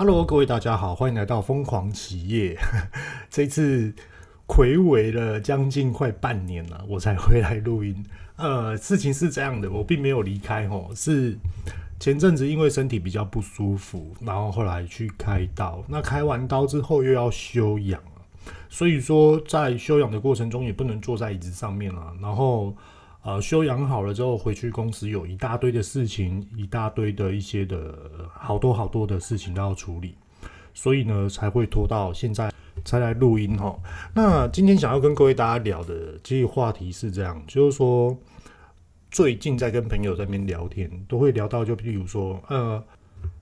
Hello，各位大家好，欢迎来到疯狂企业。这次睽违了将近快半年了，我才回来录音。呃，事情是这样的，我并没有离开哦，是前阵子因为身体比较不舒服，然后后来去开刀。那开完刀之后又要休养，所以说在休养的过程中也不能坐在椅子上面了。然后。呃，休养好了之后回去公司有一大堆的事情，一大堆的一些的好多好多的事情都要处理，所以呢才会拖到现在才来录音哈。那今天想要跟各位大家聊的这个话题是这样，就是说最近在跟朋友在那边聊天，都会聊到就比如说，呃，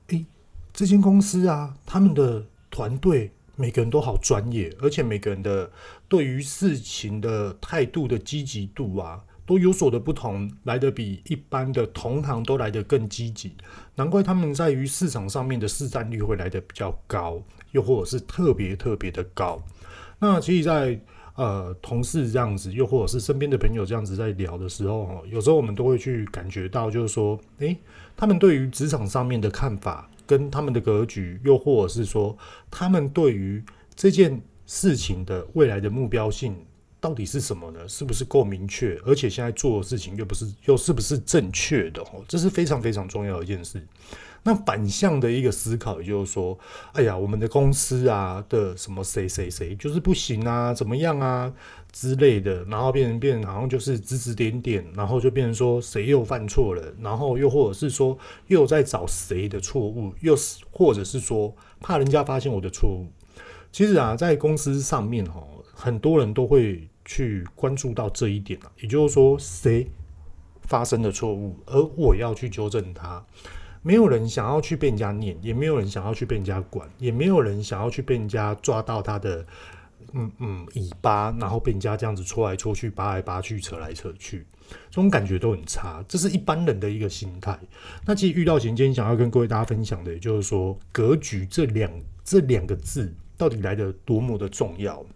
诶，这间公司啊，他们的团队每个人都好专业，而且每个人的对于事情的态度的积极度啊。都有所的不同，来得比一般的同行都来得更积极，难怪他们在于市场上面的市占率会来得比较高，又或者是特别特别的高。那其实在，呃同事这样子，又或者是身边的朋友这样子在聊的时候，有时候我们都会去感觉到，就是说，诶，他们对于职场上面的看法，跟他们的格局，又或者是说，他们对于这件事情的未来的目标性。到底是什么呢？是不是够明确？而且现在做的事情又不是又是不是正确的？哦，这是非常非常重要的一件事。那反向的一个思考，也就是说，哎呀，我们的公司啊的什么谁谁谁就是不行啊，怎么样啊之类的，然后变成变成好像就是指指点点，然后就变成说谁又犯错了，然后又或者是说又在找谁的错误，又是或者是说怕人家发现我的错误。其实啊，在公司上面哈，很多人都会。去关注到这一点，也就是说，谁发生的错误，而我要去纠正它。没有人想要去被人家念，也没有人想要去被人家管，也没有人想要去被人家抓到他的嗯嗯尾巴，然后被人家这样子戳来戳去、扒来扒去、扯来扯去，这种感觉都很差。这是一般人的一个心态。那其实遇到前今天想要跟各位大家分享的，也就是说，格局这两这两个字到底来得多么的重要。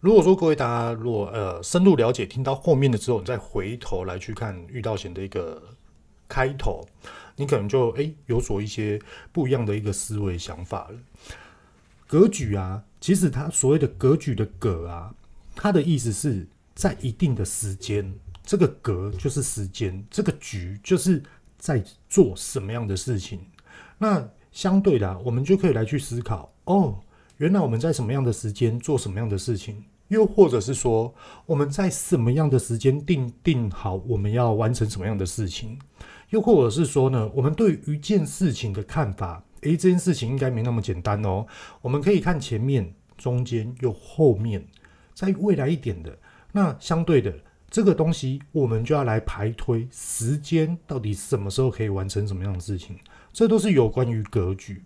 如果说各位大家如果呃深入了解，听到后面的之后，你再回头来去看遇到险的一个开头，你可能就诶、有所一些不一样的一个思维想法了。格局啊，其实它所谓的格局的格啊，它的意思是在一定的时间，这个格就是时间，这个局就是在做什么样的事情。那相对的、我们就可以来去思考哦。原来我们在什么样的时间做什么样的事情，又或者是说我们在什么样的时间定定好我们要完成什么样的事情，又或者是说呢，我们对于一件事情的看法，诶，这件事情应该没那么简单哦。我们可以看前面、中间又后面，在未来一点的，那相对的这个东西，我们就要来排推时间到底什么时候可以完成什么样的事情，这都是有关于格局。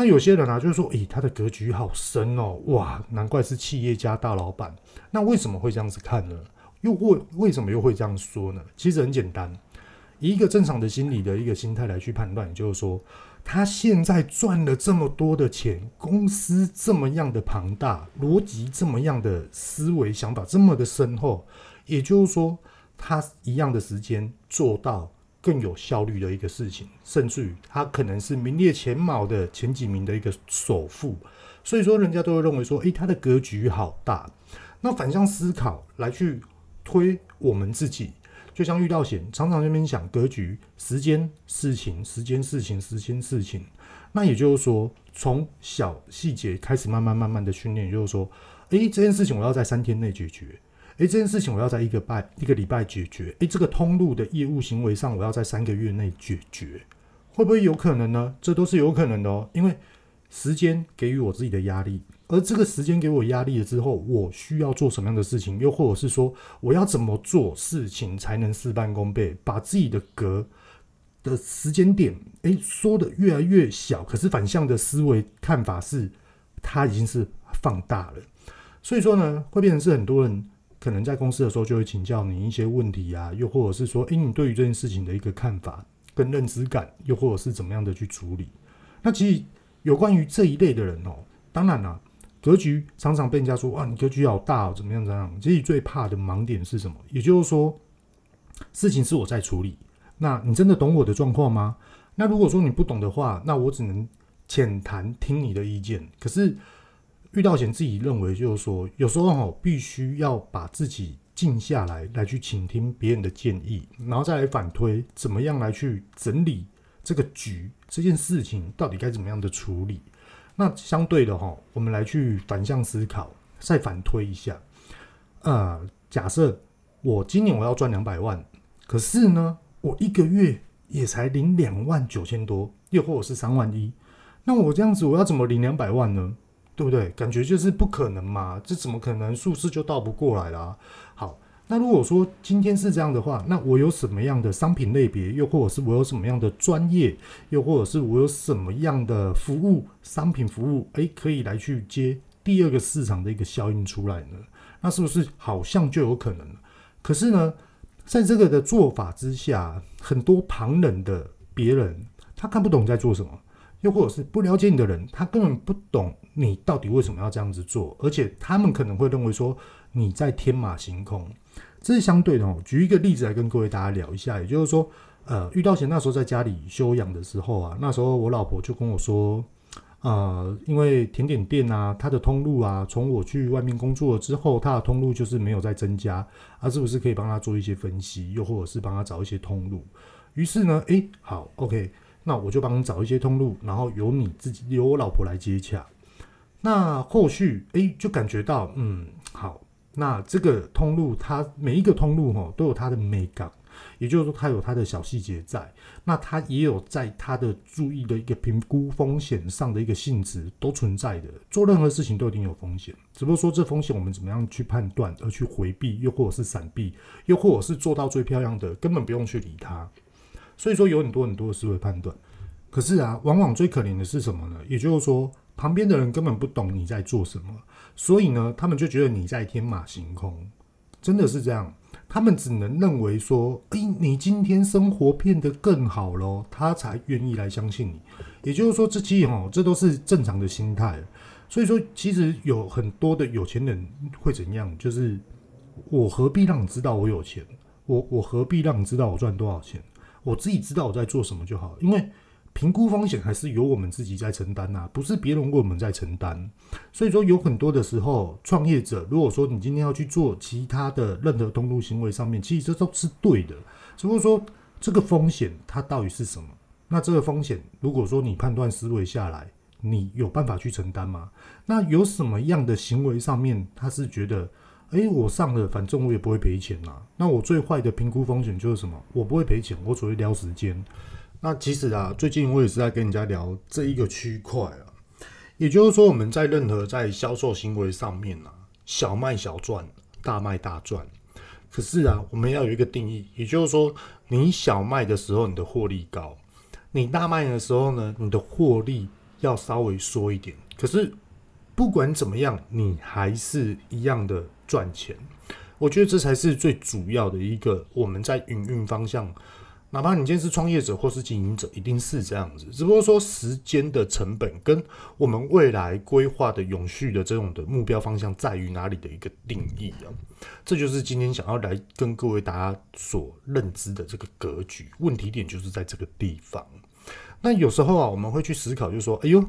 那有些人啊，就是说，咦、他的格局好深哦，哇，难怪是企业家大老板。那为什么会这样子看呢？又为为什么又会这样说呢？其实很简单，以一个正常的心理的一个心态来去判断，也就是说，他现在赚了这么多的钱，公司这么样的庞大，逻辑这么样的思维想法这么的深厚，也就是说，他一样的时间做到。更有效率的一个事情，甚至于他可能是名列前茅的前几名的一个首富，所以说人家都会认为说，诶，他的格局好大。那反向思考来去推我们自己，就像遇到险，常常那边想格局、时间、事情、时间、事情、时间、事情。那也就是说，从小细节开始，慢慢慢慢的训练，也就是说，诶，这件事情我要在三天内解决。诶，这件事情我要在一个拜一个礼拜解决。诶，这个通路的业务行为上，我要在三个月内解决，会不会有可能呢？这都是有可能的哦。因为时间给予我自己的压力，而这个时间给我压力了之后，我需要做什么样的事情？又或者是说，我要怎么做事情才能事半功倍？把自己的格的时间点，诶，缩得越来越小，可是反向的思维看法是，它已经是放大了。所以说呢，会变成是很多人。可能在公司的时候就会请教你一些问题啊，又或者是说，诶，你对于这件事情的一个看法跟认知感，又或者是怎么样的去处理？那其实有关于这一类的人哦，当然啦，格局常常被人家说，哇，你格局好大哦，怎么样怎么样？其实最怕的盲点是什么？也就是说，事情是我在处理，那你真的懂我的状况吗？那如果说你不懂的话，那我只能浅谈听你的意见。可是遇到前自己认为，就是说，有时候吼，必须要把自己静下来，来去倾听别人的建议，然后再来反推，怎么样来去整理这个局，这件事情到底该怎么样的处理。那相对的哈，我们来去反向思考，再反推一下。呃，假设我今年我要赚两百万，可是呢，我一个月也才领两万九千多，又或者是三万一，那我这样子我要怎么领两百万呢？对不对？感觉就是不可能嘛，这怎么可能数字就倒不过来啦？好，那如果说今天是这样的话，那我有什么样的商品类别，又或者是我有什么样的专业，又或者是我有什么样的服务商品服务，诶，可以来去接第二个市场的一个效应出来呢？那是不是好像就有可能？可是呢，在这个的做法之下，很多旁人的别人，他看不懂在做什么，又或者是不了解你的人，他根本不懂你到底为什么要这样子做，而且他们可能会认为说你在天马行空。这是相对的哦。举一个例子来跟各位大家聊一下，也就是说，呃，遇到贤那时候在家里休养的时候啊，那时候我老婆就跟我说。呃，因为甜点店啊，它的通路啊，从我去外面工作了之后，它的通路就是没有再增加，啊，是不是可以帮他做一些分析，又或者是帮他找一些通路？于是呢，诶，好，OK，那我就帮你找一些通路，然后由你自己，由我老婆来接洽。那后续，诶，就感觉到，嗯，好，那这个通路，它每一个通路哈，都有它的美感。也就是说，它有它的小细节在，那它也有在它的注意的一个评估风险上的一个性质都存在的。做任何事情都一定有风险，只不过说这风险我们怎么样去判断，而去回避，又或者是闪避，又或者是做到最漂亮的，根本不用去理它。所以说有很多很多的思维判断，可是啊，往往最可怜的是什么呢？也就是说，旁边的人根本不懂你在做什么，所以呢，他们就觉得你在天马行空，真的是这样。他们只能认为说，诶、你今天生活变得更好了，他才愿意来相信你。也就是说，这其实哈，这都是正常的心态。所以说，其实有很多的有钱人会怎样？就是我何必让你知道我有钱？我我何必让你知道我赚多少钱？我自己知道我在做什么就好，因为。评估风险还是由我们自己在承担呐，不是别人为我们在承担。所以说，有很多的时候，创业者如果说你今天要去做其他的任何通路行为上面，其实这都是对的。只不过说这个风险它到底是什么？那这个风险，如果说你判断思维下来，你有办法去承担吗？那有什么样的行为上面，他是觉得，诶，我上了，反正我也不会赔钱呐。那我最坏的评估风险就是什么？我不会赔钱，我只会撩时间。那其实啊，最近我也是在跟人家聊这一个区块啊，也就是说，我们在任何在销售行为上面啊，小卖小赚，大卖大赚。可是啊，我们要有一个定义，也就是说，你小卖的时候，你的获利高；你大卖的时候呢，你的获利要稍微缩一点。可是不管怎么样，你还是一样的赚钱。我觉得这才是最主要的一个我们在营运方向。哪怕你今天是创业者或是经营者，一定是这样子。只不过说时间的成本跟我们未来规划的永续的这种的目标方向在于哪里的一个定义啊，这就是今天想要来跟各位大家所认知的这个格局。问题点就是在这个地方。那有时候啊，我们会去思考，就是说，哎呦。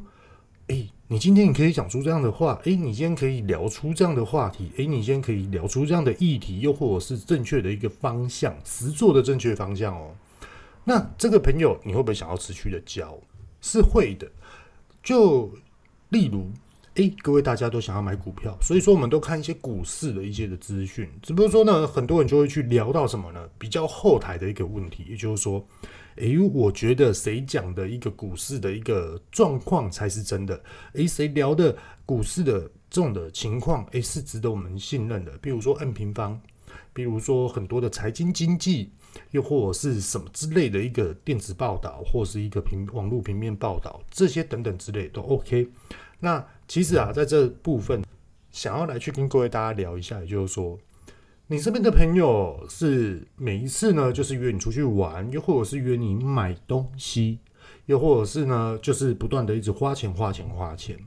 诶，你今天你可以讲出这样的话，诶，你今天可以聊出这样的话题，诶，你今天可以聊出这样的议题，又或者是正确的一个方向，实做的正确方向哦。那这个朋友你会不会想要持续的交？是会的。就例如，诶，各位大家都想要买股票，所以说我们都看一些股市的一些的资讯。只不过说呢，很多人就会去聊到什么呢？比较后台的一个问题，也就是说。诶，我觉得谁讲的一个股市的一个状况才是真的？诶，谁聊的股市的这种的情况，诶，是值得我们信任的？比如说 N 平方，比如说很多的财经经济，又或者是什么之类的一个电子报道，或是一个平网络平面报道，这些等等之类都 OK。那其实啊，在这部分想要来去跟各位大家聊一下，也就是说。你身边的朋友是每一次呢，就是约你出去玩，又或者是约你买东西，又或者是呢，就是不断的一直花钱花钱花钱。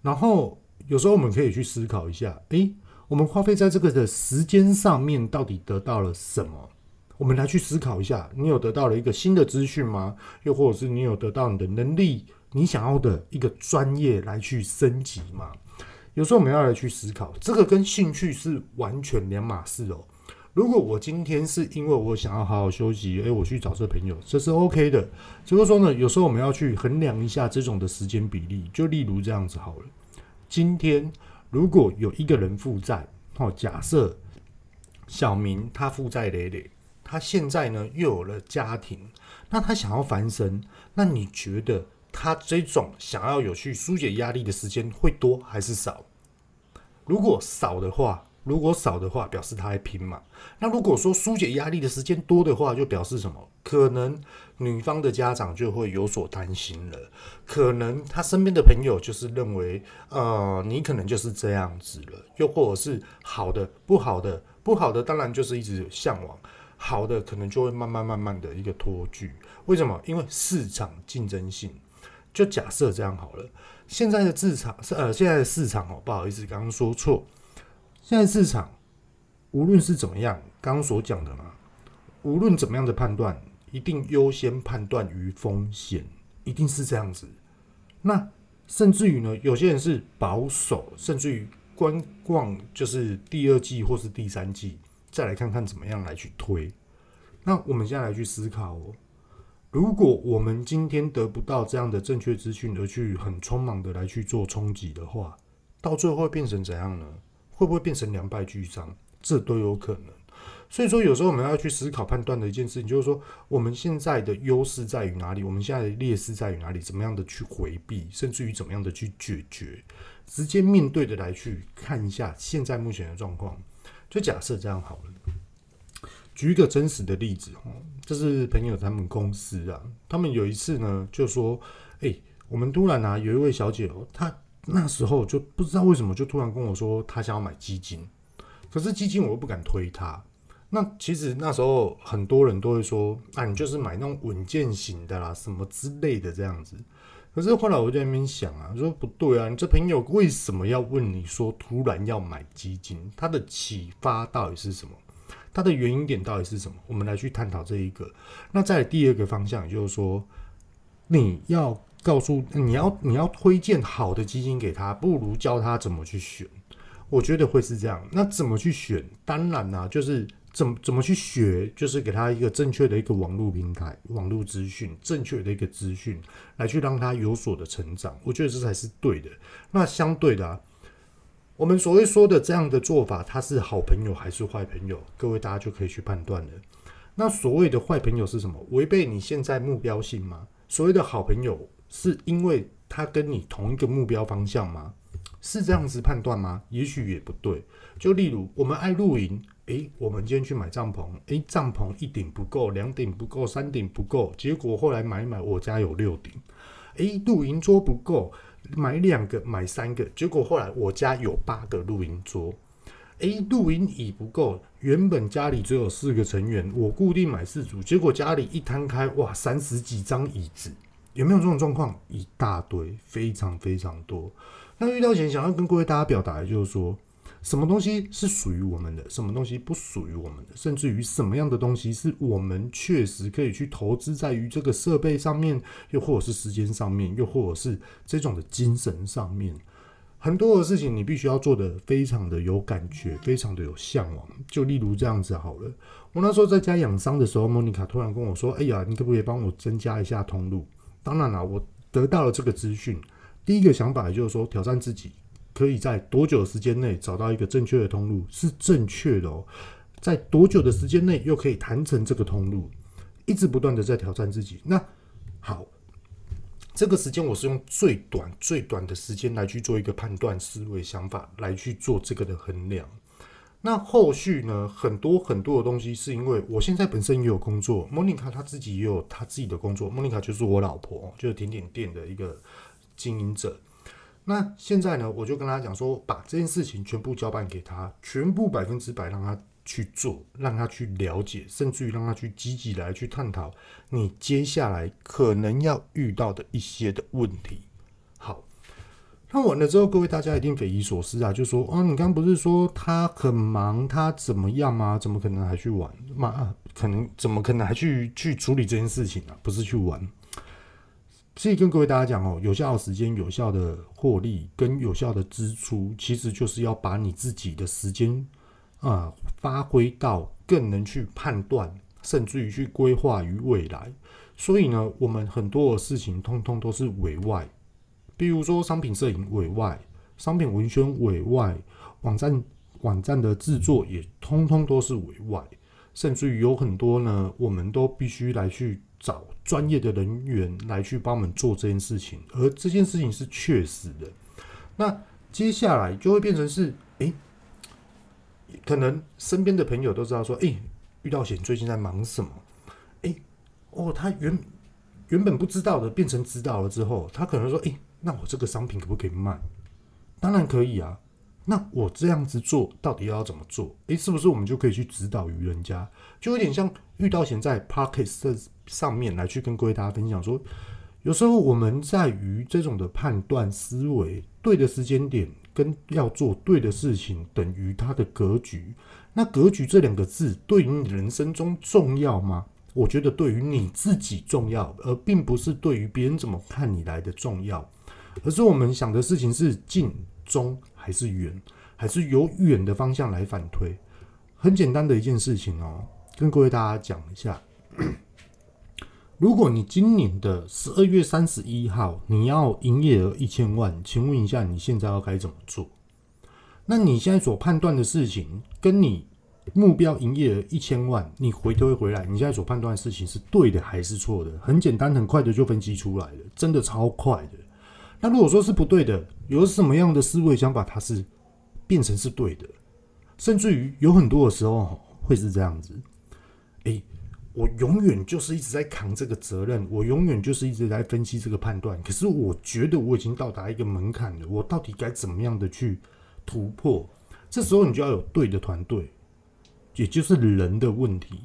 然后有时候我们可以去思考一下，诶，我们花费在这个的时间上面，到底得到了什么？我们来去思考一下，你有得到了一个新的资讯吗？又或者是你有得到你的能力你想要的一个专业来去升级吗？有时候我们要来去思考，这个跟兴趣是完全两码事哦。如果我今天是因为我想要好好休息，诶，我去找这朋友，这是 OK 的。只是说呢，有时候我们要去衡量一下这种的时间比例。就例如这样子好了，今天如果有一个人负债，哦，假设小明他负债累累，他现在呢又有了家庭，那他想要翻身，那你觉得他这种想要有去疏解压力的时间会多还是少？如果少的话。如果少的话，表示他还拼嘛。那如果说疏解压力的时间多的话，就表示什么？可能女方的家长就会有所担心了。可能他身边的朋友就是认为，呃，你可能就是这样子了。又或者是好的、不好的、不好的，当然就是一直向往；好的，可能就会慢慢慢慢的一个脱距。为什么？因为市场竞争性。就假设这样好了。现在的市场是呃，现在的市场哦，不好意思，刚刚说错。现在市场无论是怎么样，刚刚所讲的嘛，无论怎么样的判断，一定优先判断于风险，一定是这样子。那甚至于呢，有些人是保守，甚至于观望，就是第二季或是第三季，再来看看怎么样来去推。那我们现在来去思考哦，如果我们今天得不到这样的正确资讯，而去很匆忙的来去做冲击的话，到最后会变成怎样呢？会不会变成两败俱伤？这都有可能。所以说，有时候我们要去思考判断的一件事情，就是说，我们现在的优势在于哪里？我们现在的劣势在于哪里？怎么样的去回避，甚至于怎么样的去解决？直接面对的来去看一下现在目前的状况。就假设这样好了，举一个真实的例子哦，这是朋友他们公司啊，他们有一次呢，就说，哎，我们突然啊，有一位小姐哦，她。那时候就不知道为什么，就突然跟我说她想要买基金，可是基金我又不敢推她。那其实那时候很多人都会说，啊，你就是买那种稳健型的啦，什么之类的这样子。可是后来我在那边想啊，说不对啊，你这朋友为什么要问你说突然要买基金？他的启发到底是什么？他的原因点到底是什么？我们来去探讨这一个。那在第二个方向，也就是说你要。告诉你要你要推荐好的基金给他，不如教他怎么去选。我觉得会是这样。那怎么去选？当然啦、啊，就是怎么怎么去学，就是给他一个正确的一个网络平台、网络资讯，正确的一个资讯，来去让他有所的成长。我觉得这才是对的。那相对的、啊，我们所谓说的这样的做法，他是好朋友还是坏朋友？各位大家就可以去判断了。那所谓的坏朋友是什么？违背你现在目标性吗？所谓的好朋友。是因为他跟你同一个目标方向吗？是这样子判断吗？也许也不对。就例如我们爱露营，诶，我们今天去买帐篷，诶，帐篷一顶不够，两顶不够，三顶不够，结果后来买一买，我家有六顶。诶，露营桌不够，买两个，买三个，结果后来我家有八个露营桌。诶，露营椅不够，原本家里只有四个成员，我固定买四组，结果家里一摊开，哇，三十几张椅子。有没有这种状况？一大堆，非常非常多。那遇到前想要跟各位大家表达的就是说，什么东西是属于我们的，什么东西不属于我们的，甚至于什么样的东西是我们确实可以去投资在于这个设备上面，又或者是时间上面，又或者是这种的精神上面，很多的事情你必须要做得非常的有感觉，非常的有向往。就例如这样子好了，我那时候在家养伤的时候，莫妮卡突然跟我说：“哎呀，你可不可以帮我增加一下通路？”当然了，我得到了这个资讯，第一个想法就是说，挑战自己可以在多久的时间内找到一个正确的通路，是正确的哦。在多久的时间内又可以谈成这个通路，一直不断的在挑战自己。那好，这个时间我是用最短最短的时间来去做一个判断思维想法，来去做这个的衡量。那后续呢？很多很多的东西是因为我现在本身也有工作，莫妮卡她自己也有她自己的工作。莫妮卡就是我老婆，就是甜点店的一个经营者。那现在呢，我就跟他讲说，把这件事情全部交办给他，全部百分之百让他去做，让他去了解，甚至于让他去积极来去探讨你接下来可能要遇到的一些的问题。好。那完了之后，各位大家一定匪夷所思啊，就说：“哦，你刚不是说他很忙，他怎么样吗？怎么可能还去玩？嘛，可能怎么可能还去去处理这件事情呢？不是去玩。所以跟各位大家讲哦，有效的时间、有效的获利跟有效的支出，其实就是要把你自己的时间啊、发挥到更能去判断，甚至于去规划于未来。所以呢，我们很多的事情通通都是委外，比如说商品摄影委外、商品文宣委外、网站网站的制作也通通都是委外，甚至于有很多呢，我们都必须来去找专业的人员来去帮我们做这件事情，而这件事情是确实的。那接下来就会变成是，诶，可能身边的朋友都知道说，诶，遇到险最近在忙什么？哦，他原原本不知道的，变成知道了之后，他可能说：“诶，那我这个商品可不可以卖？”当然可以啊。那我这样子做到底要怎么做？诶，是不是我们就可以去指导于人家？就有点像遇到现在 Podcast 上面来去跟各位大家分享说，有时候我们在于这种的判断思维，对的时间点跟要做对的事情，等于他的格局。那格局这两个字，对于你人生中重要吗？我觉得对于你自己重要，而并不是对于别人怎么看你来的重要，而是我们想的事情是近、中还是远，还是由远的方向来反推。很简单的一件事情哦，跟各位大家讲一下。如果你今年的十二月三十一号你要营业额一千万，请问一下你现在要该怎么做？那你现在所判断的事情跟你。目标营业额一千万，你回推回来，你现在所判断的事情是对的还是错的？很简单，很快的就分析出来了，真的超快的。那如果说是不对的，有什么样的思维想法，它是变成是对的，甚至于有很多的时候会是这样子。诶，我永远就是一直在扛这个责任，我永远就是一直在分析这个判断。可是我觉得我已经到达一个门槛了，我到底该怎么样的去突破？这时候你就要有对的团队。也就是人的问题，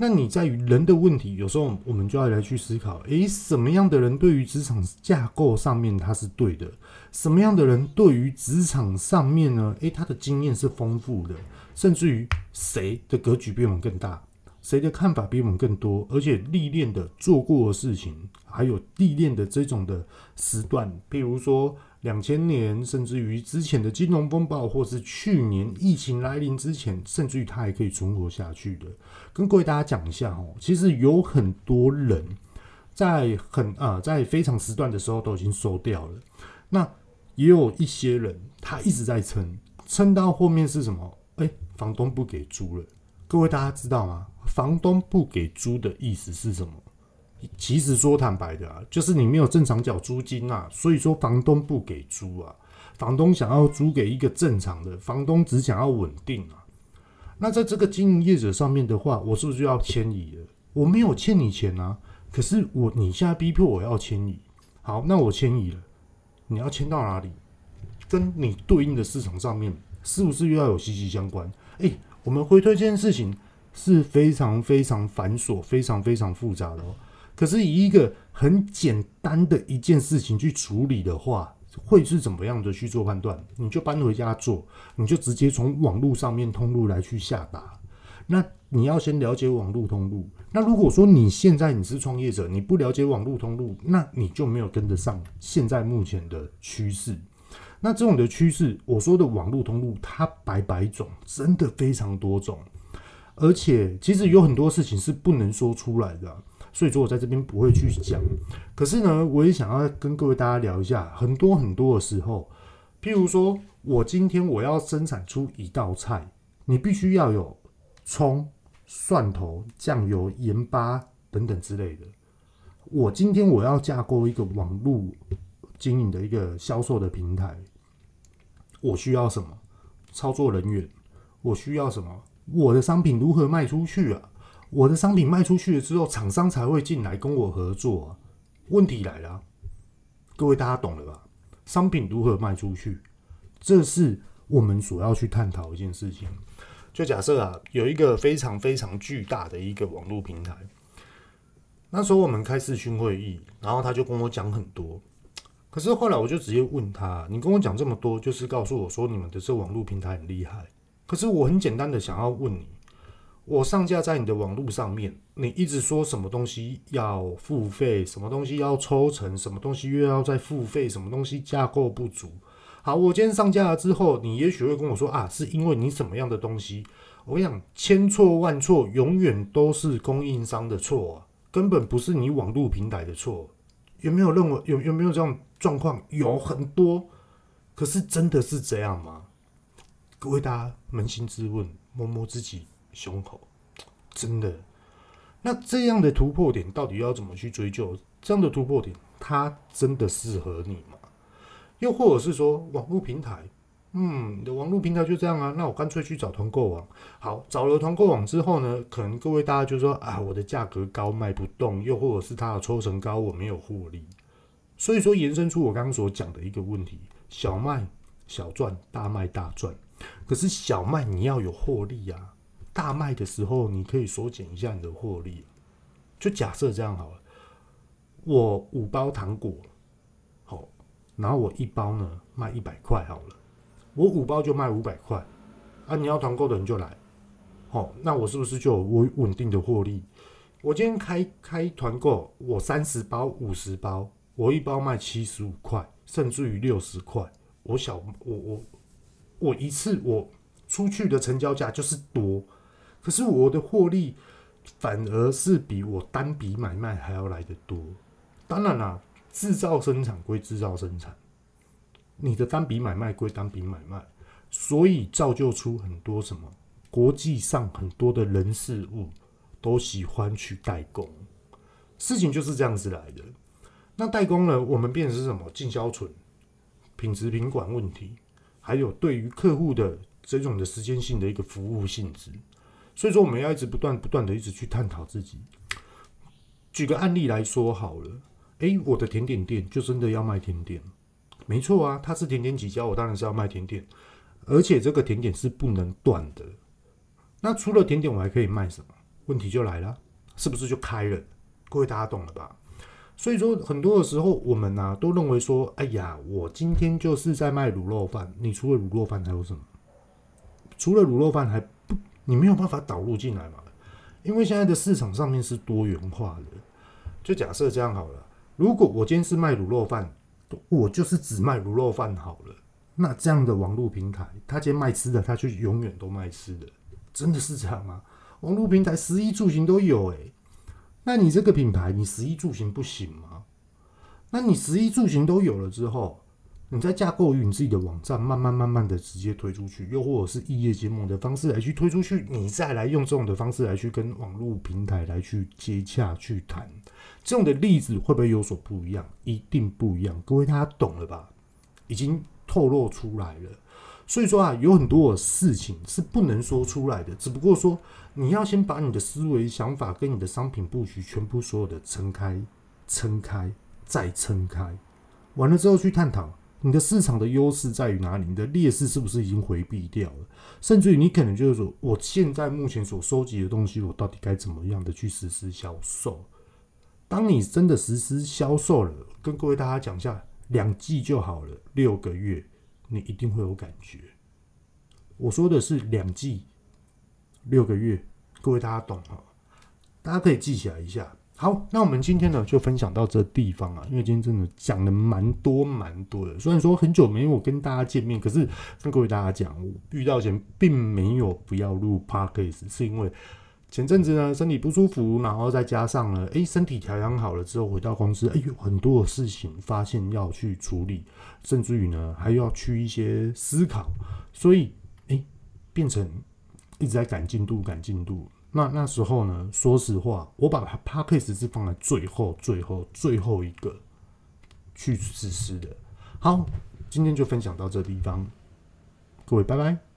那你在于人的问题，有时候我们就要来去思考，诶，什么样的人对于职场架构上面他是对的？什么样的人对于职场上面呢？诶，他的经验是丰富的，甚至于谁的格局比我们更大，谁的看法比我们更多，而且历练的做过的事情，还有历练的这种的时段，比如说。两千年，甚至于之前的金融风暴，或是去年疫情来临之前，甚至于它还可以存活下去的。跟各位大家讲一下哦，其实有很多人在很啊、在非常时段的时候都已经收掉了。那也有一些人他一直在撑，撑到后面是什么？哎，房东不给租了。各位大家知道吗？房东不给租的意思是什么？其实说坦白的啊，就是你没有正常缴租金啊，所以说房东不给租啊。房东想要租给一个正常的，房东只想要稳定啊。那在这个经营业者上面的话，我是不是就要迁移了？我没有欠你钱啊，可是我你现在逼迫我要迁移，好，那我迁移了，你要迁到哪里？跟你对应的市场上面是不是又要有息息相关？诶，我们回推这件事情是非常非常繁琐、非常非常复杂的哦。可是以一个很简单的一件事情去处理的话，会是怎么样的去做判断？你就搬回家做，你就直接从网络上面通路来去下达。那你要先了解网络通路。那如果说你现在你是创业者，你不了解网络通路，那你就没有跟得上现在目前的趋势。那这种的趋势，我说的网络通路，它百百种，真的非常多种，而且其实有很多事情是不能说出来的。所以说，我在这边不会去讲。可是呢，我也想要跟各位大家聊一下，很多很多的时候，譬如说，我今天我要生产出一道菜，你必须要有葱、蒜头、酱油、盐巴等等之类的。我今天我要架构一个网络经营的一个销售的平台，我需要什么？操作人员？我需要什么？我的商品如何卖出去啊？我的商品卖出去了之后，厂商才会进来跟我合作啊。问题来了，各位大家懂了吧？商品如何卖出去，这是我们所要去探讨一件事情。就假设啊，有一个非常非常巨大的一个网络平台，那时候我们开视讯会议，然后他就跟我讲很多。可是后来我就直接问他：“你跟我讲这么多，就是告诉我说你们的这网络平台很厉害。可是我很简单的想要问你。”我上架在你的网络上面，你一直说什么东西要付费，什么东西要抽成，什么东西又要再付费，什么东西架构不足。好，我今天上架了之后，你也许会跟我说啊，是因为你什么样的东西？我想千错万错，永远都是供应商的错啊，根本不是你网络平台的错。有没有认为有有没有这样状况？有很多，可是真的是这样吗？各位大家扪心自问，摸摸自己胸口，真的？那这样的突破点到底要怎么去追究？这样的突破点，它真的适合你吗？又或者是说，网络平台，嗯，你的网络平台就这样啊？那我干脆去找团购网。好，找了团购网之后呢，可能各位大家就说啊，我的价格高卖不动，又或者是它的抽成高，我没有获利。所以说，延伸出我刚刚所讲的一个问题：小卖小赚，大卖大赚。可是小卖你要有获利啊，大卖的时候你可以缩减一下你的获利。就假设这样好了，我五包糖果。好然后我一包呢卖一百块好了，我五包就卖五百块啊！你要团购的人就来，好，那我是不是就有稳定的获利？我今天开开团购，我三十包、五十包，我一包卖七十五块，甚至于六十块。我小我我我一次我出去的成交价就是多，可是我的获利反而是比我单笔买卖还要来得多。当然啦。制造生产归制造生产，你的单笔买卖归单笔买卖，所以造就出很多什么？国际上很多的人事物都喜欢去代工，事情就是这样子来的。那代工呢？我们变成是什么？进销存、品质品管问题，还有对于客户的这种的时间性的一个服务性质。所以说，我们要一直不断不断的一直去探讨自己。举个案例来说好了。哎，我的甜点店就真的要卖甜点，没错啊，它是甜点起家，我当然是要卖甜点，而且这个甜点是不能断的。那除了甜点，我还可以卖什么？问题就来了，是不是就开了？各位大家懂了吧？所以说，很多的时候我们呢、都认为说，哎呀，我今天就是在卖卤肉饭，你除了卤肉饭还有什么？除了卤肉饭还不，你没有办法导入进来嘛？因为现在的市场上面是多元化的，就假设这样好了。如果我今天是卖卤肉饭，我就是只卖卤肉饭好了。那这样的网络平台，他今天卖吃的，他就永远都卖吃的，真的是这样吗？网络平台食衣住行都有诶、欸。那你这个品牌，你食衣住行不行吗？那你食衣住行都有了之后，你再架构于你自己的网站，慢慢慢慢的直接推出去，又或者是异业结盟的方式来去推出去，你再来用这种的方式来去跟网络平台来去接洽去谈，这种的例子会不会有所不一样？一定不一样。各位大家懂了吧？已经透露出来了。所以说啊，有很多事情是不能说出来的，只不过说你要先把你的思维想法跟你的商品布局全部所有的撑开、撑开再撑开，完了之后去探讨。你的市场的优势在于哪里？你的劣势是不是已经回避掉了？甚至于你可能就是说，我现在目前所收集的东西，我到底该怎么样的去实施销售？当你真的实施销售了，跟各位大家讲一下，两季就好了，六个月你一定会有感觉。我说的是两季，六个月，各位大家懂哈？大家可以记起来一下。好，那我们今天呢就分享到这地方啊，因为今天真的讲的蛮多蛮多的。虽然说很久没有跟大家见面，可是跟各位大家讲，我遇到前并没有不要录 Podcast，是因为前阵子呢身体不舒服，然后再加上呢，哎，身体调养好了之后回到公司，哎，有很多的事情发现要去处理，甚至于呢还要去一些思考，所以哎，变成一直在赶进度，赶进度。那那时候呢，说实话，我把 Podcast 是放在最后、最后、最后一个去实施的。好，今天就分享到这地方，各位拜拜。